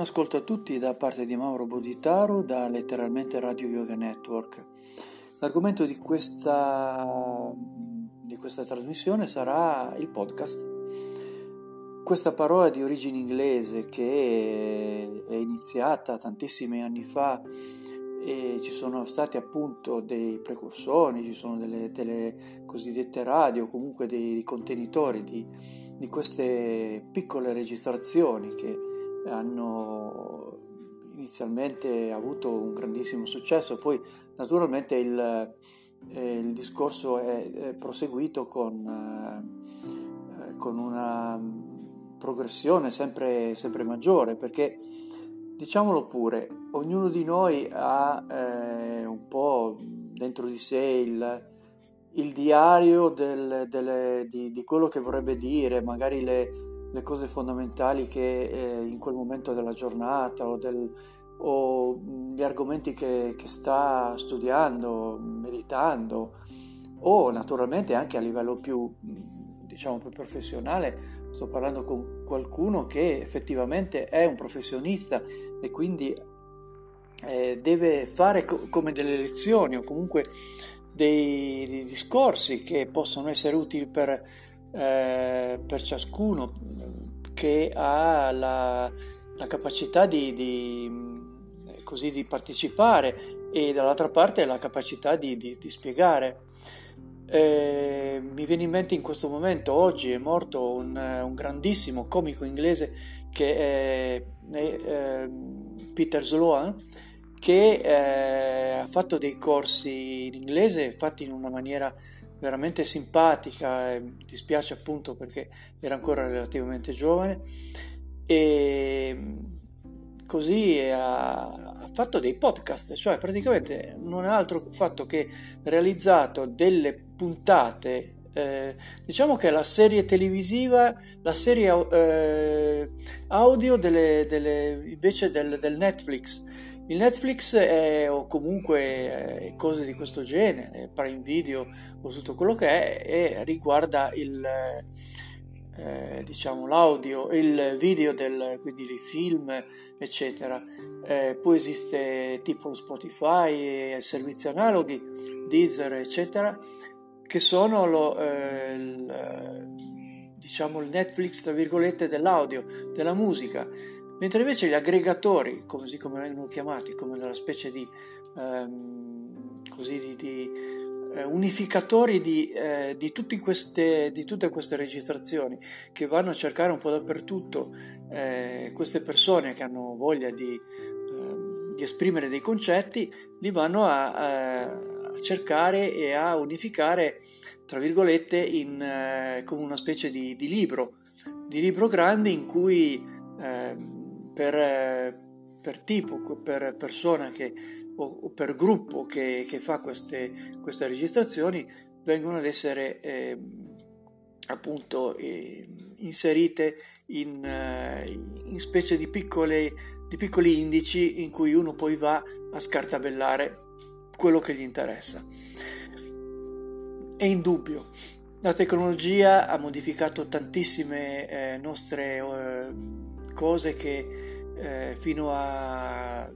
Buon ascolto a tutti da parte di Mauro Boditaro da letteralmente Radio Yoga Network. L'argomento di questa, di questa trasmissione sarà il podcast. Questa parola di origine inglese che è iniziata tantissimi anni fa e ci sono stati appunto dei precursori, ci sono delle, delle cosiddette radio, comunque dei contenitori di, di queste piccole registrazioni che hanno inizialmente avuto un grandissimo successo, poi naturalmente il, eh, il discorso è, è, proseguito con, eh, con una progressione sempre, sempre, maggiore, perché diciamolo pure, ognuno di noi ha eh, un po' dentro di sé il, il diario del, delle, di, di quello che vorrebbe dire, magari le, le cose fondamentali che eh, in quel momento della giornata o, del, o gli argomenti che, che, sta studiando, meditando o naturalmente anche a livello più, diciamo, più professionale. Sto parlando con qualcuno che effettivamente è un professionista e quindi eh, deve fare co- come delle lezioni o comunque dei, dei discorsi che possono essere utili per eh, per ciascuno che ha la, la capacità di, di, così, di, partecipare e dall'altra parte la capacità di, di spiegare. Eh, mi viene in mente in questo momento, oggi è morto un, un grandissimo comico inglese che è, è, è Peter Sloan, che eh, ha fatto dei corsi in inglese fatti in una maniera veramente simpatica, e mi dispiace appunto perché era ancora relativamente giovane. E così ha, ha fatto dei podcast, cioè praticamente non ha altro fatto che realizzato delle puntate eh, diciamo che la serie televisiva, la serie eh, audio delle, delle, invece del, del Netflix il Netflix è, o comunque eh, cose di questo genere, Prime Video o tutto quello che è, riguarda il, eh, diciamo, l'audio, il video, del, quindi i film, eccetera. Eh, poi esiste tipo Spotify, servizi analoghi, Deezer, eccetera, che sono lo, eh, il, diciamo, il Netflix, tra virgolette, dell'audio, della musica mentre invece gli aggregatori, così come vengono chiamati, come una specie di, ehm, così di, di eh, unificatori di, eh, di, queste, di, tutte queste registrazioni che vanno a cercare un po' dappertutto eh, queste persone che hanno voglia di, ehm, esprimere dei concetti, li vanno a, a cercare e a unificare, tra virgolette, in, eh, come una specie di, libro, di libro grande in cui ehm, per, eh, per tipo, per persona che, o, o per gruppo che, che fa queste, queste, registrazioni vengono ad essere eh, appunto eh, inserite in, eh, in specie di, piccole, di piccoli indici in cui uno poi va a scartabellare quello che gli interessa. È indubbio, la tecnologia ha modificato tantissime eh, nostre eh, cose che eh, fino a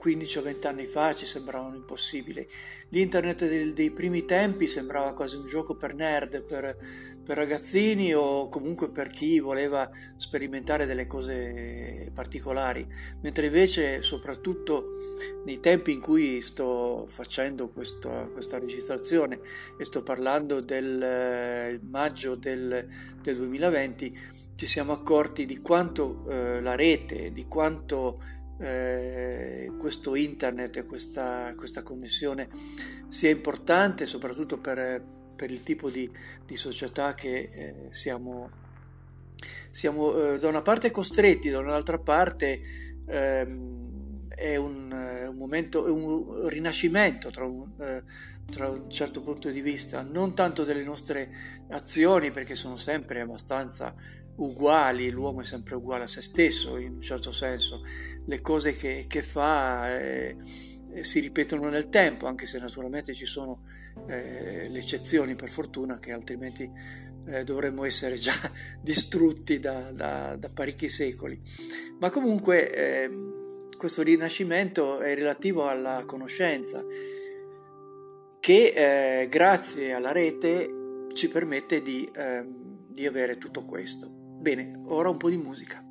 15 o 20 anni fa ci sembravano impossibili. L'internet dei, dei primi tempi sembrava quasi un gioco per nerd, per, per, ragazzini o comunque per chi voleva sperimentare delle cose particolari, mentre invece soprattutto nei tempi in cui sto facendo questo, questa registrazione e sto parlando del eh, maggio del, del 2020, ci siamo accorti di quanto eh, la rete, di quanto eh, questo internet e questa, questa, connessione sia importante soprattutto per, per il tipo di, di società che eh, siamo, siamo eh, da una parte costretti, da un'altra parte ehm, è un, un, momento, un rinascimento tra un, eh, tra un certo punto di vista, non tanto delle nostre azioni perché sono sempre abbastanza uguali, l'uomo è sempre uguale a se stesso in un certo senso, le cose che, che fa eh, eh, si ripetono nel tempo, anche se naturalmente ci sono eh, le eccezioni per fortuna che altrimenti eh, dovremmo essere già distrutti da, da, da parecchi secoli. Ma comunque ehm, questo rinascimento è relativo alla conoscenza che eh, grazie alla rete ci permette di, ehm, di avere tutto questo. Bene, ora un po' di musica.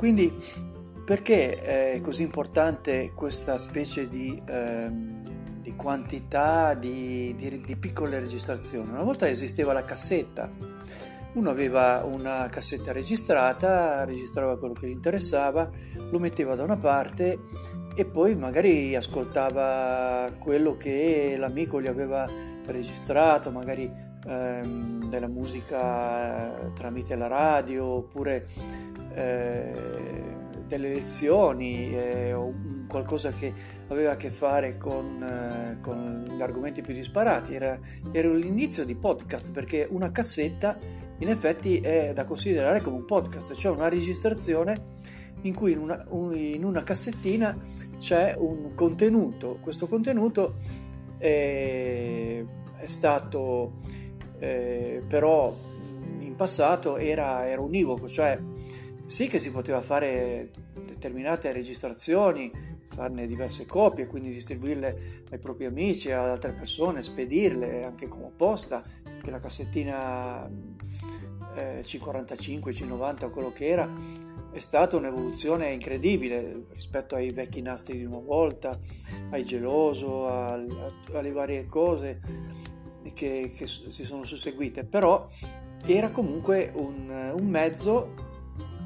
Quindi perché è così importante questa specie di, ehm, di quantità di, di, di, piccole registrazioni? Una volta esisteva la cassetta, uno aveva una cassetta registrata, registrava quello che gli interessava, lo metteva da una parte e poi magari ascoltava quello che l'amico gli aveva registrato, magari ehm, della musica eh, tramite la radio oppure eh, delle lezioni eh, o qualcosa che aveva a che fare con, eh, con gli argomenti più disparati. Era, era l'inizio di podcast perché una cassetta in effetti è da considerare come un podcast, cioè una registrazione in cui in una, in una cassettina c'è un contenuto. Questo contenuto è, è stato eh, però in passato era, era univoco, cioè sì che si poteva fare determinate registrazioni, farne diverse copie, quindi distribuirle ai propri amici, ad altre persone, spedirle anche come posta, che la cassettina eh, C45, C90 o quello che era, è stata un'evoluzione incredibile rispetto ai vecchi nastri di una volta, ai geloso, al, alle varie cose che, che, si sono susseguite, però era comunque un, un mezzo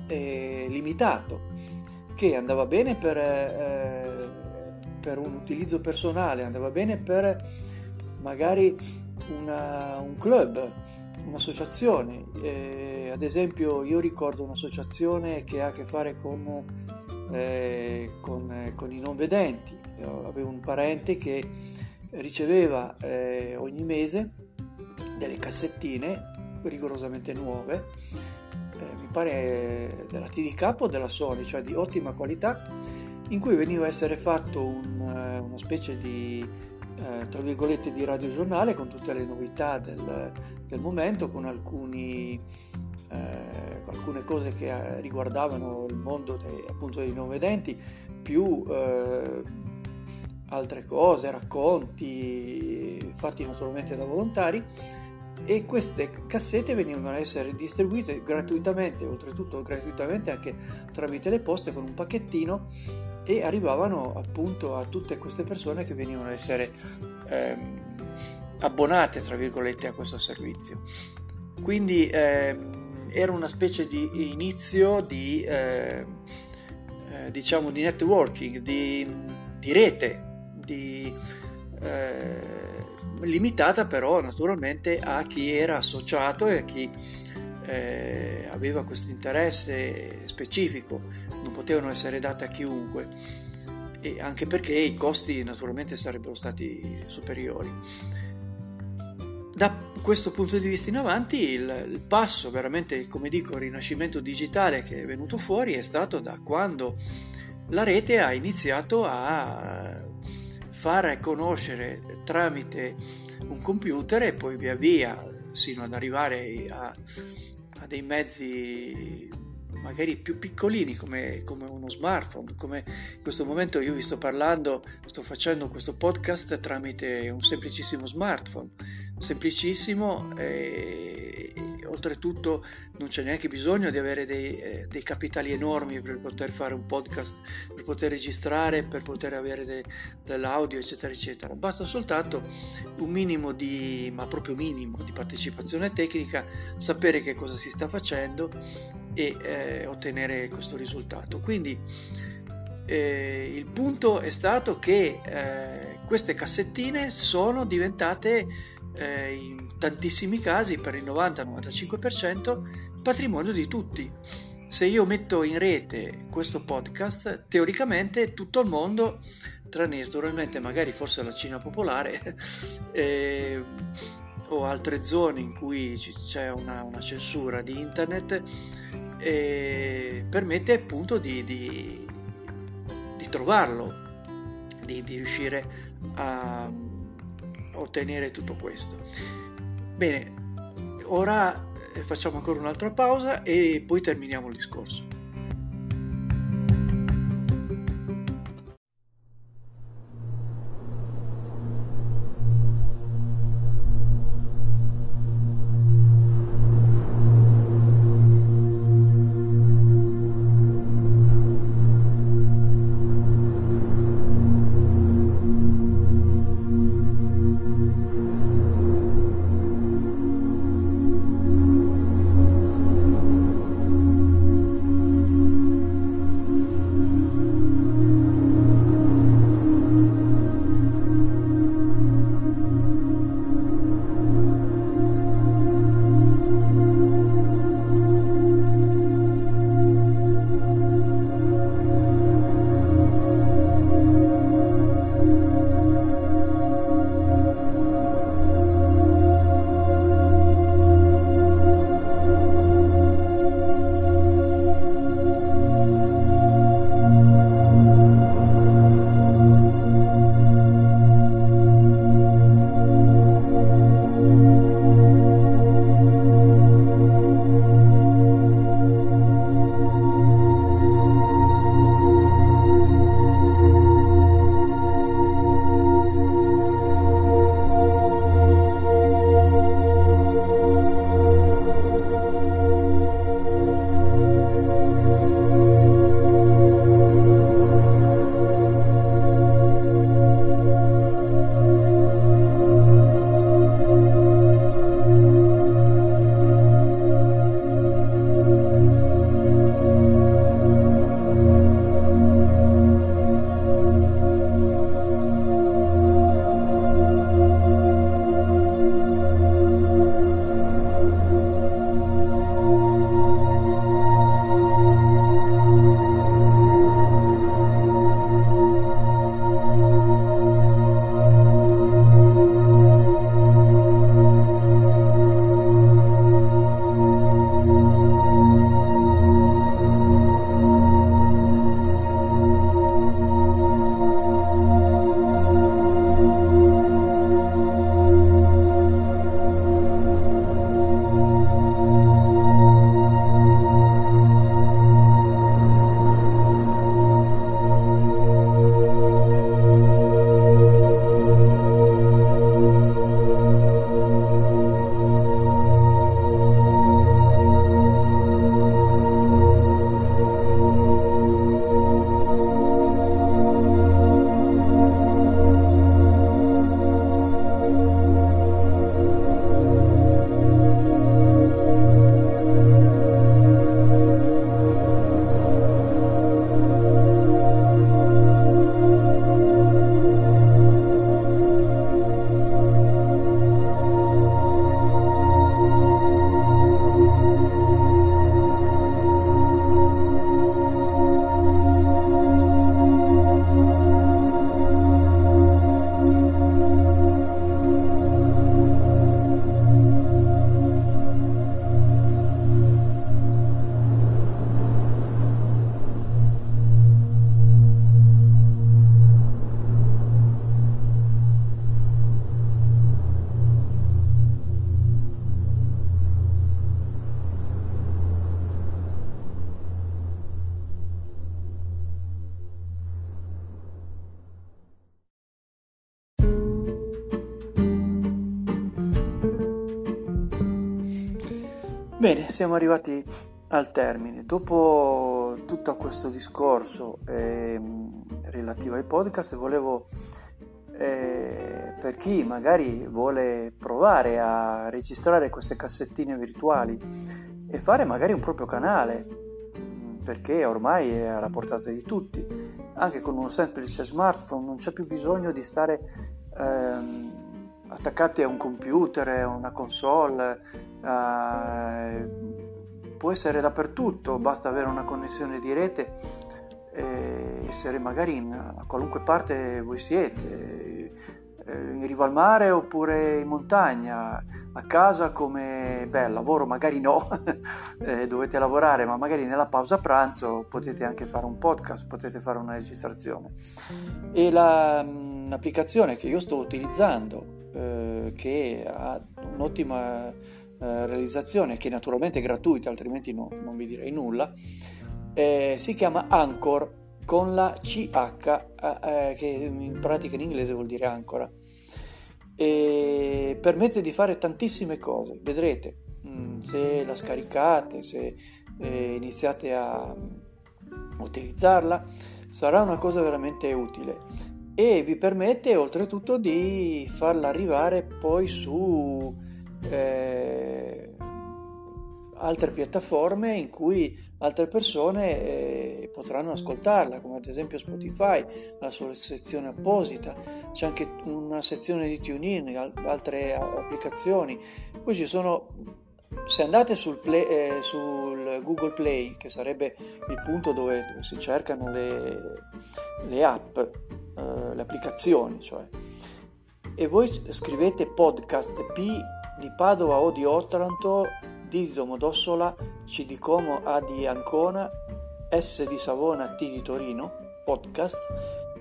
eh, limitato che andava bene per, eh, per, un utilizzo personale, andava bene per magari una, un club, un'associazione. Eh, ad esempio io ricordo un'associazione che ha a che fare con, eh, con, con i non vedenti. Io avevo un parente che riceveva eh, ogni mese delle cassettine rigorosamente nuove eh, mi pare della TDK o della Sony, cioè di ottima qualità, in cui veniva a essere fatto un, eh, una specie di, eh, tra virgolette, di radiogiornale con tutte le novità del, del momento, con alcuni, eh, alcune cose che eh, riguardavano il mondo dei, appunto dei non vedenti, più eh, altre cose, racconti fatti naturalmente da volontari e queste cassette venivano a essere distribuite gratuitamente, oltretutto gratuitamente anche tramite le poste con un pacchettino e arrivavano appunto a tutte queste persone che venivano a essere ehm, abbonate tra virgolette a questo servizio. Quindi ehm, era una specie di inizio di, eh, eh, diciamo, di networking, di, di rete, di, eh, limitata però naturalmente a chi era associato e a chi eh, aveva questo interesse specifico, non potevano essere date a chiunque, e anche perché i costi naturalmente sarebbero stati superiori. Da questo punto di vista in avanti il, il passo veramente, come dico, il rinascimento digitale che è venuto fuori è stato da quando la rete ha iniziato a far conoscere tramite un computer e poi via via sino ad arrivare a, a dei mezzi magari più piccolini come, come, uno smartphone, come in questo momento io vi sto parlando, sto facendo questo podcast tramite un semplicissimo smartphone, semplicissimo e, e oltretutto non c'è neanche bisogno di avere dei, eh, dei, capitali enormi per poter fare un podcast, per poter registrare, per poter avere de, dell'audio, eccetera, eccetera. Basta soltanto un minimo di, ma proprio minimo, di partecipazione tecnica, sapere che cosa si sta facendo e eh, ottenere questo risultato. Quindi eh, il punto è stato che eh, queste cassettine sono diventate eh, in tantissimi casi, per il 90-95%, patrimonio di tutti. Se io metto in rete questo podcast, teoricamente tutto il mondo, tranne naturalmente magari forse la Cina popolare eh, o altre zone in cui c'è una, una censura di internet, eh, permette appunto di, di, di trovarlo, di, di riuscire a ottenere tutto questo. Bene, ora facciamo ancora un'altra pausa e poi terminiamo il discorso. Bene, siamo arrivati al termine. Dopo tutto questo discorso eh, relativo ai podcast, volevo, eh, per chi magari vuole provare a registrare queste cassettine virtuali e fare magari un proprio canale, perché ormai è alla portata di tutti, anche con un semplice smartphone non c'è più bisogno di stare ehm, attaccati a un computer, a una console, eh, può essere dappertutto, basta avere una connessione di rete e essere magari in, a qualunque parte voi siete, eh, in riva al mare oppure in montagna, a casa come beh, lavoro magari no, eh, dovete lavorare, ma magari nella pausa pranzo potete anche fare un podcast, potete fare una registrazione. E la, l'applicazione che io sto utilizzando eh, che ha un'ottima eh, realizzazione, che naturalmente è gratuita, altrimenti no, non vi direi nulla, eh, si chiama Anchor con la CH, eh, che in pratica in inglese vuol dire ancora. E permette di fare tantissime cose, vedrete, mm, se la scaricate, se eh, iniziate a mm, utilizzarla, sarà una cosa veramente utile e vi permette oltretutto di farla arrivare poi su eh, altre piattaforme in cui altre persone eh, potranno ascoltarla, come ad esempio Spotify, la sua sezione apposita, c'è anche una sezione di TuneIn, altre applicazioni. Poi ci sono, se andate sul, play, eh, sul Google Play, che sarebbe il punto dove, dove si cercano le, le app, eh, le applicazioni, cioè. E voi scrivete podcast P di Padova o di Otranto, D di Domodossola, C di Como, A di Ancona, S di Savona, T di Torino, podcast.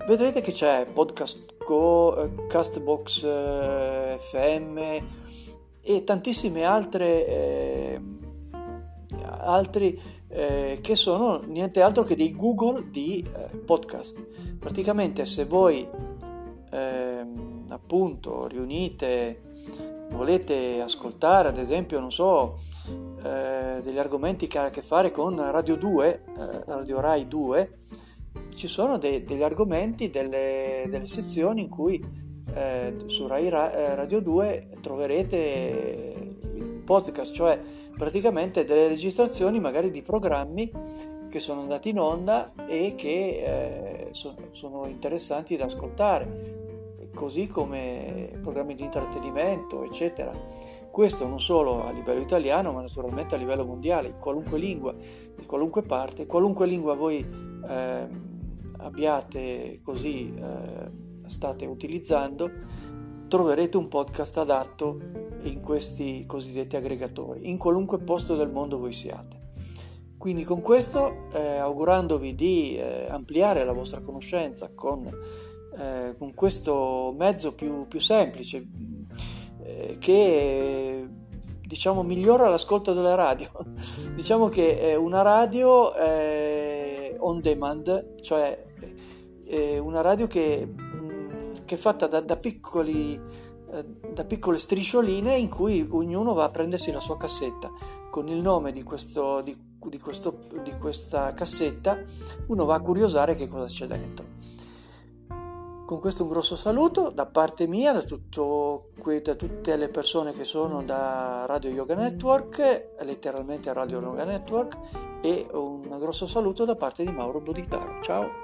Vedrete che c'è Podcast Go, eh, Castbox eh, FM e tantissime altre eh, altri eh, che sono niente altro che dei Google di eh, podcast. Praticamente se voi eh, appunto riunite, volete ascoltare ad esempio, non so, eh, degli argomenti che ha a che fare con Radio 2, eh, Radio Rai 2, ci sono de- degli argomenti, delle, delle, sezioni in cui eh, su Rai Ra- Radio 2 troverete podcast, cioè praticamente delle registrazioni magari di programmi che sono andati in onda e che eh, so, sono interessanti da ascoltare, così come programmi di intrattenimento, eccetera. Questo non solo a livello italiano, ma naturalmente a livello mondiale, in qualunque lingua, di qualunque parte, qualunque lingua voi eh, abbiate così eh, state utilizzando, troverete un podcast adatto in questi cosiddetti aggregatori, in qualunque posto del mondo voi siate. Quindi con questo, eh, augurandovi di eh, ampliare la vostra conoscenza con, eh, con questo mezzo più, più semplice, eh, che diciamo migliora l'ascolto della radio. diciamo che è una radio eh, on demand, cioè una radio che, mm, che è fatta da, da piccoli eh, da piccole striscioline in cui ognuno va a prendersi la sua cassetta con il nome di, questo, di, di, questo, di questa cassetta uno va a curiosare che cosa c'è dentro con questo un grosso saluto da parte mia, da, tutto, da, tutte le persone che sono da Radio Yoga Network, letteralmente Radio Yoga Network, e un grosso saluto da parte di Mauro Boditaro. Ciao!